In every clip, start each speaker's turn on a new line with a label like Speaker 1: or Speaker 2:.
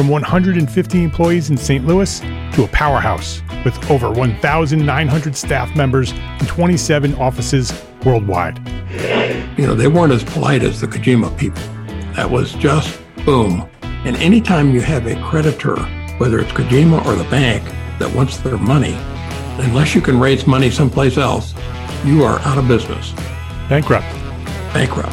Speaker 1: from 150 employees in St. Louis to a powerhouse with over 1,900 staff members and 27 offices worldwide.
Speaker 2: You know, they weren't as polite as the Kojima people. That was just boom. And anytime you have a creditor, whether it's Kojima or the bank, that wants their money, unless you can raise money someplace else, you are out of business.
Speaker 1: Bankrupt.
Speaker 2: Bankrupt.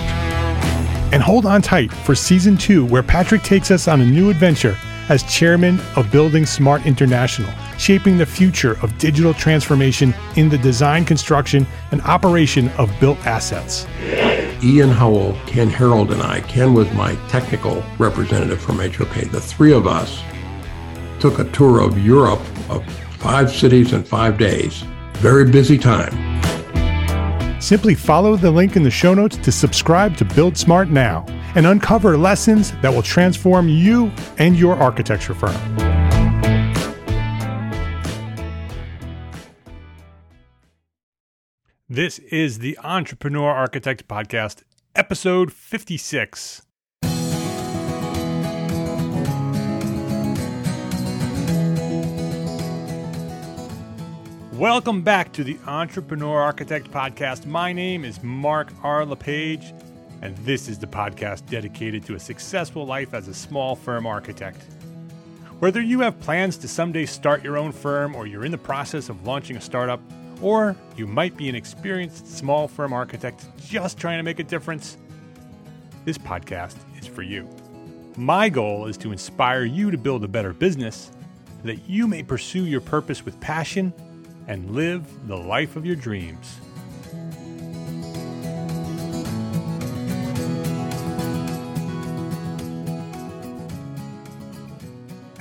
Speaker 1: And hold on tight for season two, where Patrick takes us on a new adventure as chairman of Building Smart International, shaping the future of digital transformation in the design, construction, and operation of built assets.
Speaker 2: Ian Howell, Ken Harold, and I, Ken was my technical representative from HOK. The three of us took a tour of Europe of five cities in five days. Very busy time.
Speaker 1: Simply follow the link in the show notes to subscribe to Build Smart now and uncover lessons that will transform you and your architecture firm. This is the Entrepreneur Architect Podcast, episode 56. Welcome back to the Entrepreneur Architect Podcast. My name is Mark R. LePage, and this is the podcast dedicated to a successful life as a small firm architect. Whether you have plans to someday start your own firm, or you're in the process of launching a startup, or you might be an experienced small firm architect just trying to make a difference, this podcast is for you. My goal is to inspire you to build a better business that you may pursue your purpose with passion and live the life of your dreams.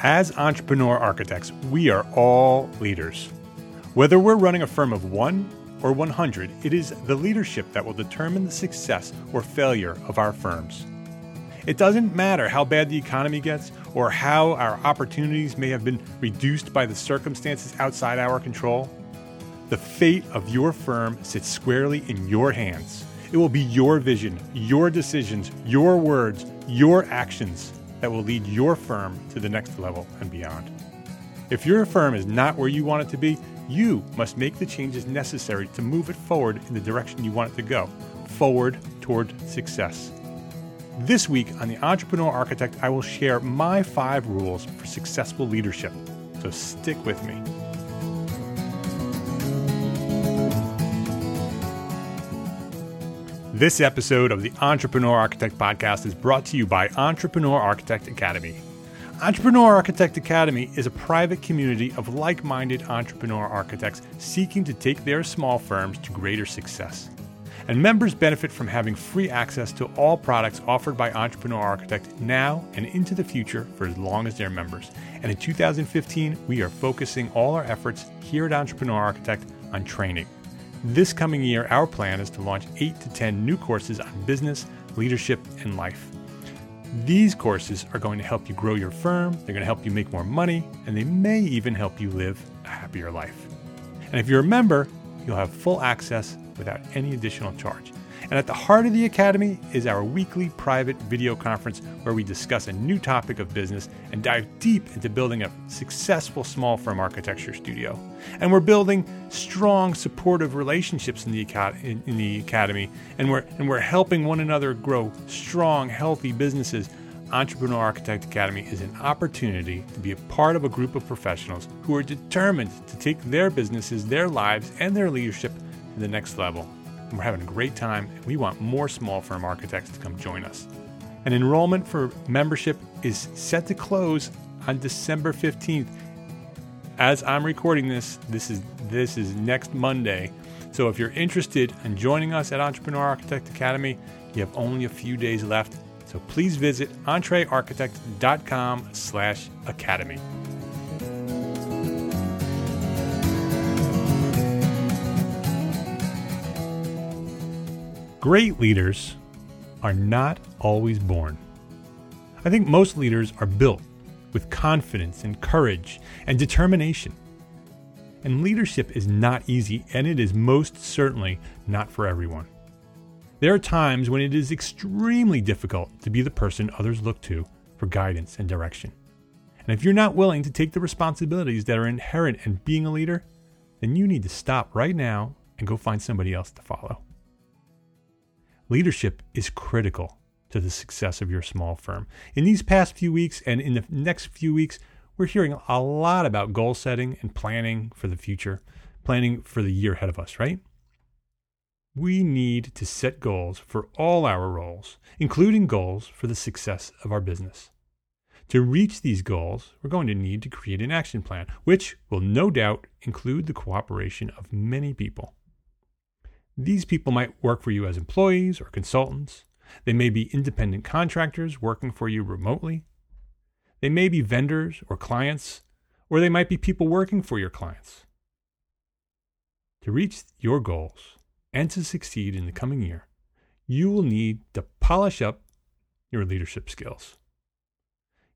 Speaker 1: As entrepreneur architects, we are all leaders. Whether we're running a firm of one or 100, it is the leadership that will determine the success or failure of our firms. It doesn't matter how bad the economy gets or how our opportunities may have been reduced by the circumstances outside our control. The fate of your firm sits squarely in your hands. It will be your vision, your decisions, your words, your actions that will lead your firm to the next level and beyond. If your firm is not where you want it to be, you must make the changes necessary to move it forward in the direction you want it to go, forward toward success. This week on The Entrepreneur Architect, I will share my five rules for successful leadership. So stick with me. This episode of the Entrepreneur Architect Podcast is brought to you by Entrepreneur Architect Academy. Entrepreneur Architect Academy is a private community of like minded entrepreneur architects seeking to take their small firms to greater success. And members benefit from having free access to all products offered by Entrepreneur Architect now and into the future for as long as they're members. And in 2015, we are focusing all our efforts here at Entrepreneur Architect on training. This coming year, our plan is to launch 8 to 10 new courses on business, leadership, and life. These courses are going to help you grow your firm, they're going to help you make more money, and they may even help you live a happier life. And if you're a member, you'll have full access without any additional charge. And at the heart of the Academy is our weekly private video conference where we discuss a new topic of business and dive deep into building a successful small firm architecture studio. And we're building strong, supportive relationships in the, in, in the Academy, and we're, and we're helping one another grow strong, healthy businesses Entrepreneur Architect Academy is an opportunity to be a part of a group of professionals who are determined to take their businesses, their lives, and their leadership to the next level. And we're having a great time, and we want more small firm architects to come join us. An enrollment for membership is set to close on December 15th. As I'm recording this, this is this is next Monday. So if you're interested in joining us at Entrepreneur Architect Academy, you have only a few days left. So please visit entrearchitect.com slash academy. Great leaders are not always born. I think most leaders are built with confidence and courage and determination. And leadership is not easy, and it is most certainly not for everyone. There are times when it is extremely difficult to be the person others look to for guidance and direction. And if you're not willing to take the responsibilities that are inherent in being a leader, then you need to stop right now and go find somebody else to follow. Leadership is critical to the success of your small firm. In these past few weeks and in the next few weeks, we're hearing a lot about goal setting and planning for the future, planning for the year ahead of us, right? We need to set goals for all our roles, including goals for the success of our business. To reach these goals, we're going to need to create an action plan, which will no doubt include the cooperation of many people. These people might work for you as employees or consultants. They may be independent contractors working for you remotely. They may be vendors or clients, or they might be people working for your clients. To reach your goals and to succeed in the coming year, you will need to polish up your leadership skills.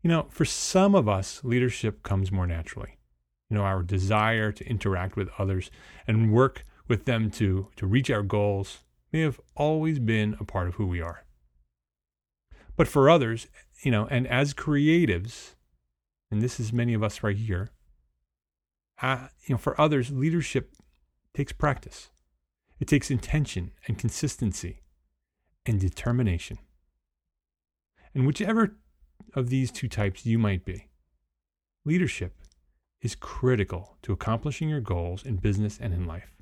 Speaker 1: You know, for some of us, leadership comes more naturally. You know, our desire to interact with others and work with them to, to reach our goals may have always been a part of who we are. But for others, you know, and as creatives, and this is many of us right here, uh, you know, for others, leadership takes practice. It takes intention and consistency and determination. And whichever of these two types you might be, leadership is critical to accomplishing your goals in business and in life.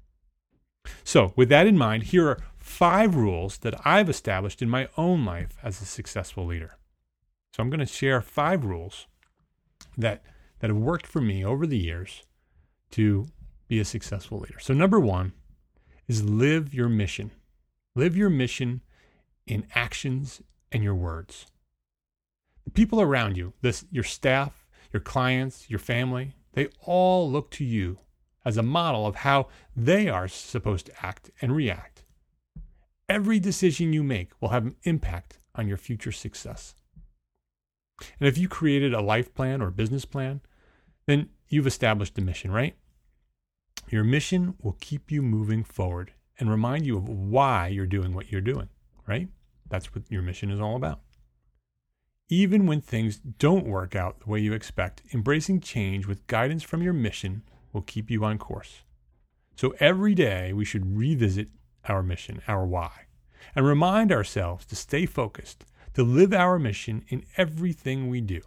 Speaker 1: So, with that in mind, here are five rules that I've established in my own life as a successful leader. So, I'm going to share five rules that, that have worked for me over the years to be a successful leader. So, number one is live your mission. Live your mission in actions and your words. The people around you, this, your staff, your clients, your family, they all look to you as a model of how they are supposed to act and react. Every decision you make will have an impact on your future success. And if you created a life plan or business plan, then you've established a mission, right? Your mission will keep you moving forward and remind you of why you're doing what you're doing, right? That's what your mission is all about. Even when things don't work out the way you expect, embracing change with guidance from your mission will keep you on course. So every day we should revisit our mission, our why, and remind ourselves to stay focused, to live our mission in everything we do.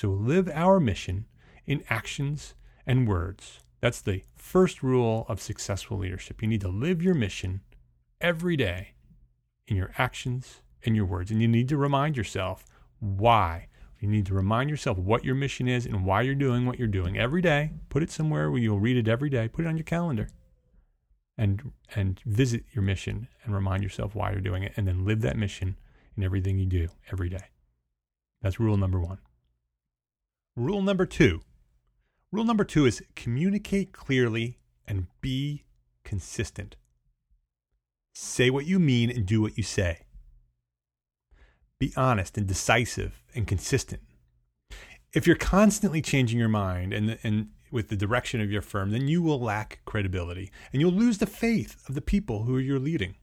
Speaker 1: So live our mission in actions and words. That's the first rule of successful leadership. You need to live your mission every day in your actions and your words. And you need to remind yourself why you need to remind yourself what your mission is and why you're doing what you're doing every day. Put it somewhere where you'll read it every day. Put it on your calendar. And and visit your mission and remind yourself why you're doing it and then live that mission in everything you do every day. That's rule number 1. Rule number 2. Rule number 2 is communicate clearly and be consistent. Say what you mean and do what you say. Be honest and decisive and consistent. If you're constantly changing your mind and, and with the direction of your firm, then you will lack credibility and you'll lose the faith of the people who you're leading.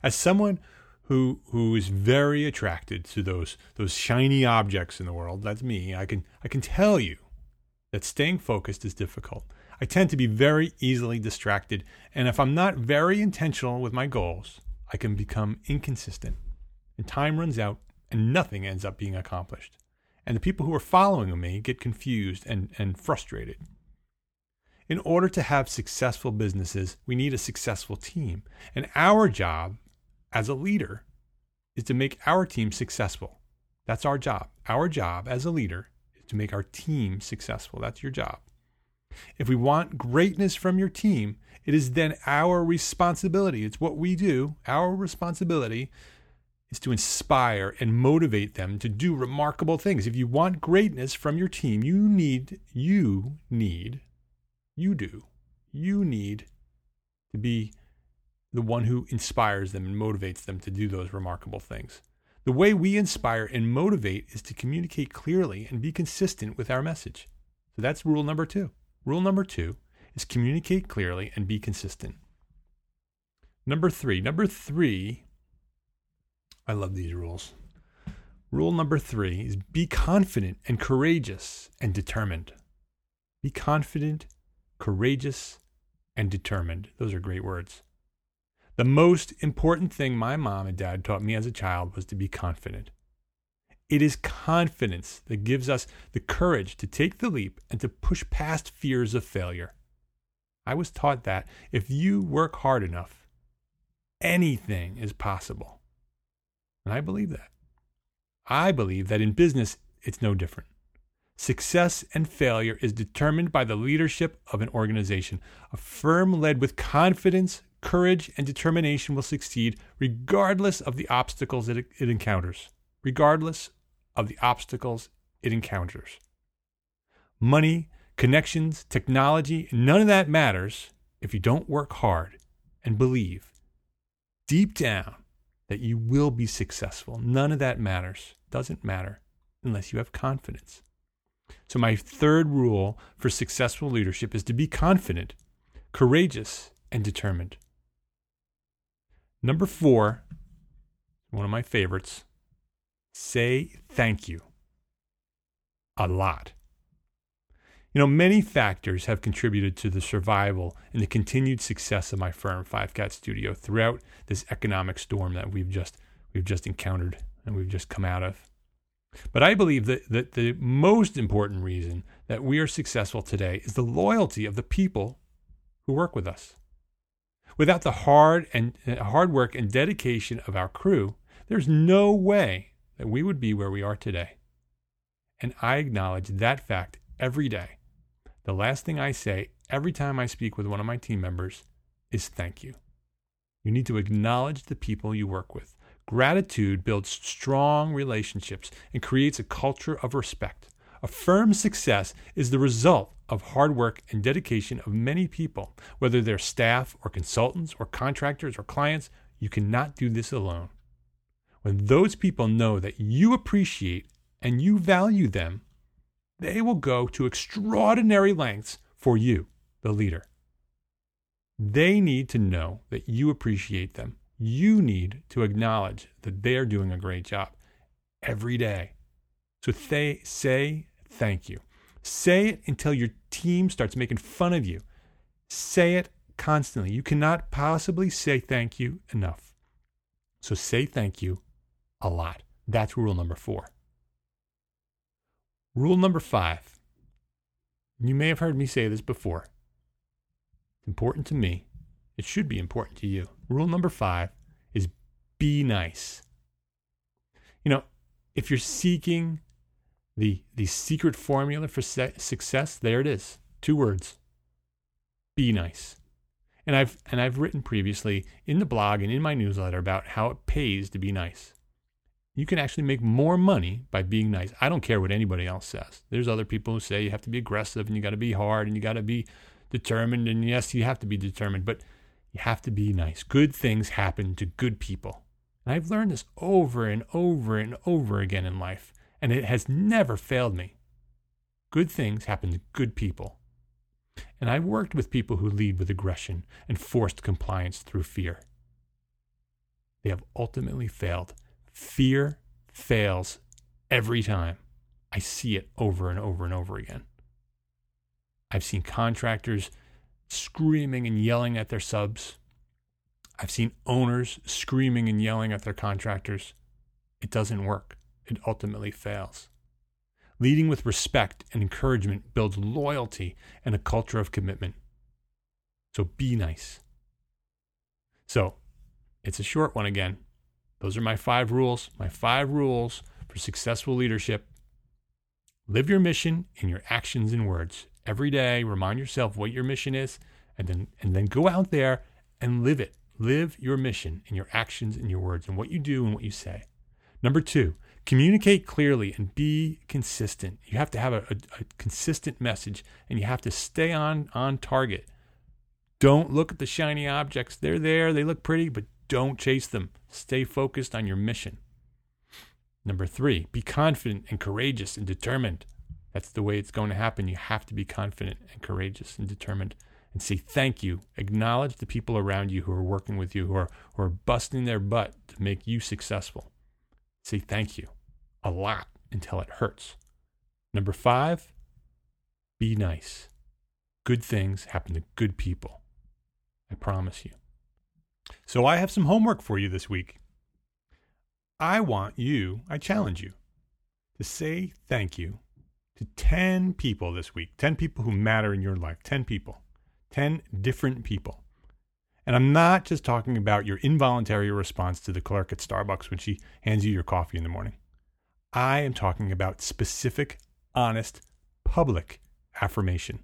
Speaker 1: As someone who who is very attracted to those those shiny objects in the world, that's me. I can I can tell you that staying focused is difficult. I tend to be very easily distracted, and if I'm not very intentional with my goals, I can become inconsistent and time runs out and nothing ends up being accomplished. And the people who are following me get confused and, and frustrated. In order to have successful businesses, we need a successful team. And our job as a leader is to make our team successful. That's our job. Our job as a leader is to make our team successful. That's your job. If we want greatness from your team, it is then our responsibility. It's what we do. Our responsibility is to inspire and motivate them to do remarkable things. If you want greatness from your team, you need, you need, you do, you need to be the one who inspires them and motivates them to do those remarkable things. The way we inspire and motivate is to communicate clearly and be consistent with our message. So that's rule number two. Rule number two is communicate clearly and be consistent. Number three. Number three, I love these rules. Rule number three is be confident and courageous and determined. Be confident, courageous, and determined. Those are great words. The most important thing my mom and dad taught me as a child was to be confident. It is confidence that gives us the courage to take the leap and to push past fears of failure. I was taught that if you work hard enough, anything is possible. And I believe that. I believe that in business, it's no different. Success and failure is determined by the leadership of an organization. A firm led with confidence, courage, and determination will succeed regardless of the obstacles it, it encounters. Regardless of the obstacles it encounters. Money, connections, technology, none of that matters if you don't work hard and believe deep down that you will be successful. None of that matters. Doesn't matter unless you have confidence. So, my third rule for successful leadership is to be confident, courageous, and determined. Number four, one of my favorites, say thank you a lot. You know, many factors have contributed to the survival and the continued success of my firm, Five Cat Studio, throughout this economic storm that we've just we've just encountered and we've just come out of. But I believe that, that the most important reason that we are successful today is the loyalty of the people who work with us. Without the hard and uh, hard work and dedication of our crew, there's no way that we would be where we are today. And I acknowledge that fact every day. The last thing I say every time I speak with one of my team members is thank you. You need to acknowledge the people you work with. Gratitude builds strong relationships and creates a culture of respect. A firm's success is the result of hard work and dedication of many people, whether they're staff or consultants or contractors or clients. You cannot do this alone. When those people know that you appreciate and you value them, they will go to extraordinary lengths for you, the leader. They need to know that you appreciate them you need to acknowledge that they are doing a great job every day. So they say thank you. Say it until your team starts making fun of you. Say it constantly. You cannot possibly say thank you enough. So say thank you a lot. That's rule number four. Rule number five. You may have heard me say this before. It's important to me it should be important to you. Rule number five is be nice. You know, if you're seeking the, the secret formula for success, there it is. Two words. Be nice. And I've and I've written previously in the blog and in my newsletter about how it pays to be nice. You can actually make more money by being nice. I don't care what anybody else says. There's other people who say you have to be aggressive and you got to be hard and you got to be determined and yes, you have to be determined, but you have to be nice. Good things happen to good people. And I've learned this over and over and over again in life, and it has never failed me. Good things happen to good people. And I've worked with people who lead with aggression and forced compliance through fear. They have ultimately failed. Fear fails every time. I see it over and over and over again. I've seen contractors screaming and yelling at their subs. I've seen owners screaming and yelling at their contractors. It doesn't work. it ultimately fails. Leading with respect and encouragement builds loyalty and a culture of commitment. So be nice. So it's a short one again. Those are my five rules, my five rules for successful leadership. Live your mission in your actions and words. Every day, remind yourself what your mission is, and then and then go out there and live it. Live your mission in your actions and your words and what you do and what you say. Number two, communicate clearly and be consistent. You have to have a, a, a, consistent message and you have to stay on, on target. Don't look at the shiny objects. They're there, they look pretty, but don't chase them. Stay focused on your mission. Number three, be confident and courageous and determined. That's the way it's going to happen. You have to be confident and courageous and determined and say thank you. Acknowledge the people around you who are working with you, who are, who are busting their butt to make you successful. Say thank you a lot until it hurts. Number five, be nice. Good things happen to good people. I promise you. So I have some homework for you this week. I want you, I challenge you to say thank you to 10 people this week, 10 people who matter in your life, 10 people. 10 different people. And I'm not just talking about your involuntary response to the clerk at Starbucks when she hands you your coffee in the morning. I am talking about specific, honest, public affirmation.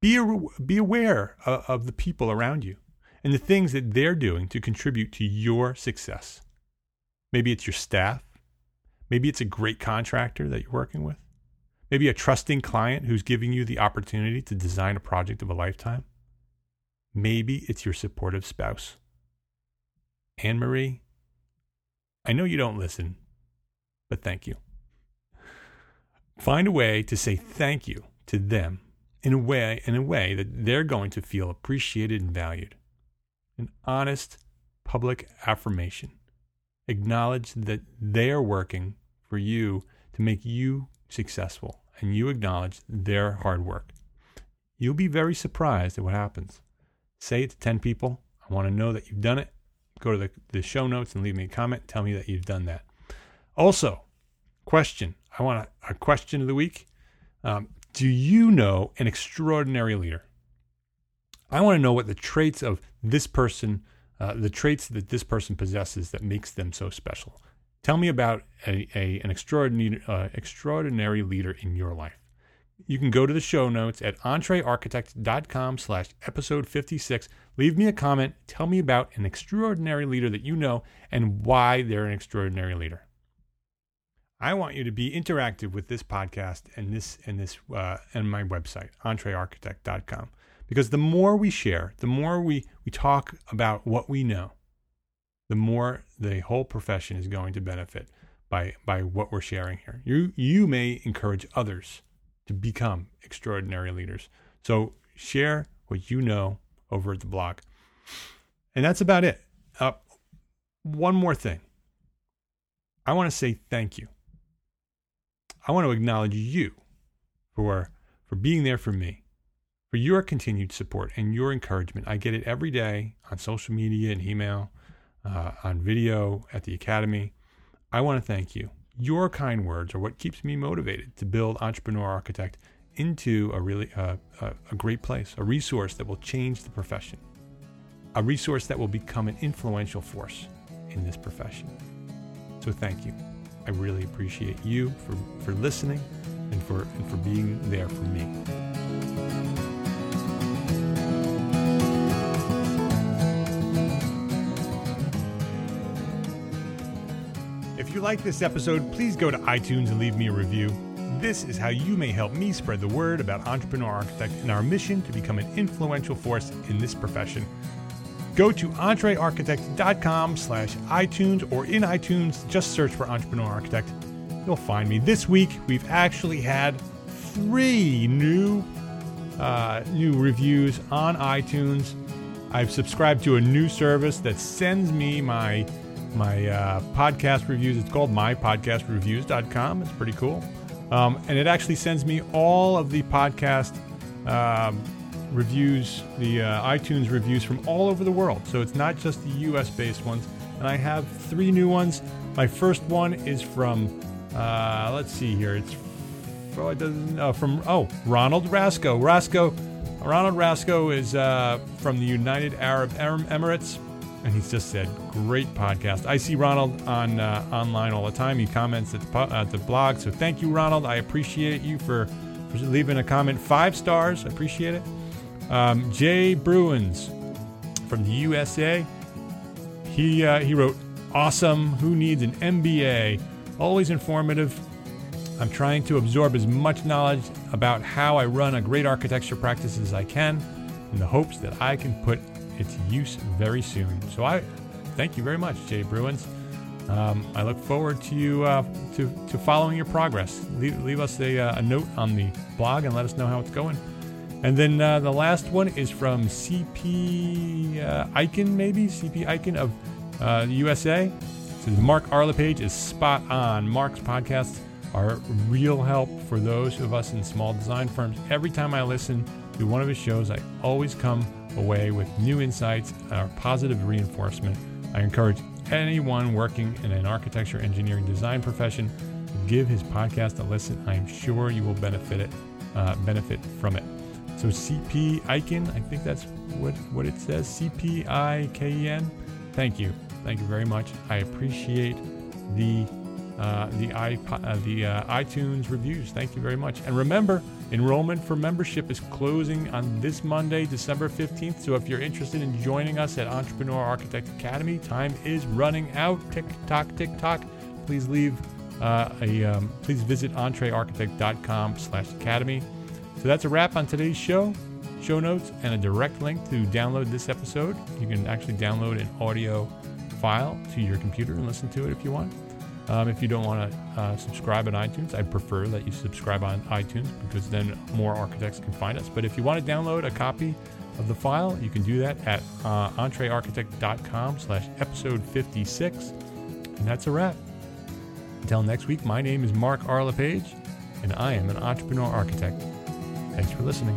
Speaker 1: Be, be aware of, of the people around you and the things that they're doing to contribute to your success. Maybe it's your staff. Maybe it's a great contractor that you're working with. Maybe a trusting client who's giving you the opportunity to design a project of a lifetime. Maybe it's your supportive spouse. Anne Marie, I know you don't listen, but thank you. Find a way to say thank you to them in a way in a way that they're going to feel appreciated and valued. An honest public affirmation. Acknowledge that they are working for you to make you successful and you acknowledge their hard work. You'll be very surprised at what happens. Say it to 10 people. I want to know that you've done it. Go to the, the show notes and leave me a comment. Tell me that you've done that. Also, question. I want a, a question of the week. Um, do you know an extraordinary leader? I want to know what the traits of this person, uh, the traits that this person possesses that makes them so special. Tell me about a, a an extraordinary, uh, extraordinary leader in your life. You can go to the show notes at entrearchitect.com slash episode 56. Leave me a comment. Tell me about an extraordinary leader that you know and why they're an extraordinary leader. I want you to be interactive with this podcast and this and this uh, and my website, entrearchitect.com. Because the more we share, the more we, we talk about what we know, the more the whole profession is going to benefit by by what we're sharing here. You you may encourage others to become extraordinary leaders. So share what you know over at the blog. And that's about it. Uh, one more thing. I want to say thank you. I want to acknowledge you for for being there for me, for your continued support and your encouragement. I get it every day on social media and email uh, on video at the Academy. I want to thank you. Your kind words are what keeps me motivated to build Entrepreneur Architect into a really uh, a, a great place, a resource that will change the profession, a resource that will become an influential force in this profession. So thank you. I really appreciate you for, for listening and for, and for being there for me. If you like this episode, please go to iTunes and leave me a review. This is how you may help me spread the word about Entrepreneur Architect and our mission to become an influential force in this profession. Go to entrearchitect.com slash iTunes or in iTunes, just search for Entrepreneur Architect. You'll find me. This week, we've actually had three new uh, new reviews on iTunes. I've subscribed to a new service that sends me my my uh, podcast reviews. It's called mypodcastreviews.com. It's pretty cool. Um, and it actually sends me all of the podcast um, reviews, the uh, iTunes reviews from all over the world. So it's not just the US based ones. And I have three new ones My first one is from, uh, let's see here. It's oh, it doesn't, uh, from oh Ronald Rasco. Rasco, Ronald Rasco is uh, from the United Arab Emirates, and he's just said, "Great podcast." I see Ronald on uh, online all the time. He comments at the, at the blog, so thank you, Ronald. I appreciate you for, for leaving a comment. Five stars, I appreciate it. Um, Jay Bruins from the USA. He uh, he wrote, "Awesome. Who needs an MBA? Always informative." I'm trying to absorb as much knowledge about how I run a great architecture practice as I can in the hopes that I can put it to use very soon. So I thank you very much, Jay Bruins. Um, I look forward to you uh, to, to following your progress. Leave, leave us a, uh, a, note on the blog and let us know how it's going. And then uh, the last one is from CP uh, maybe CP Icon of uh, USA. It says Mark R. LePage is spot on. Mark's podcasts are real help for those of us in small design firms. Every time I listen to one of his shows, I always come away with new insights or positive reinforcement. I encourage anyone working in an architecture, engineering, design profession to give his podcast a listen. I am sure you will benefit it, uh, benefit from it. So CP Icon, I think that's what, what it says. CP I K E N. Thank you. Thank you very much. I appreciate the uh, the, iPod, uh, the uh, iTunes reviews. Thank you very much. And remember, enrollment for membership is closing on this Monday, December 15th. So if you're interested in joining us at Entrepreneur Architect Academy, time is running out. Tick tock, tick tock. Please leave uh, a um, please visit entrearchitect.com/academy. So that's a wrap on today's show. Show notes and a direct link to download this episode. You can actually download an audio file to your computer and listen to it if you want. Um, if you don't want to uh, subscribe on iTunes, I prefer that you subscribe on iTunes because then more architects can find us. But if you want to download a copy of the file, you can do that at uh, entrearchitect.com slash episode 56. And that's a wrap. Until next week, my name is Mark R. LePage, and I am an entrepreneur architect. Thanks for listening.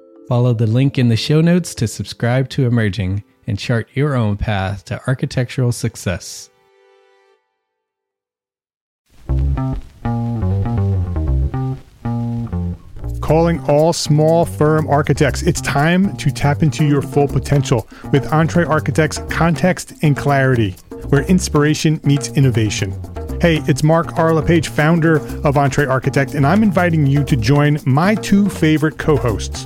Speaker 3: Follow the link in the show notes to subscribe to Emerging and chart your own path to architectural success.
Speaker 1: calling all small firm architects. It's time to tap into your full potential with EntreArchitect's Context and Clarity, where inspiration meets innovation. Hey, it's Mark R. LePage, founder of EntreArchitect, and I'm inviting you to join my two favorite co hosts,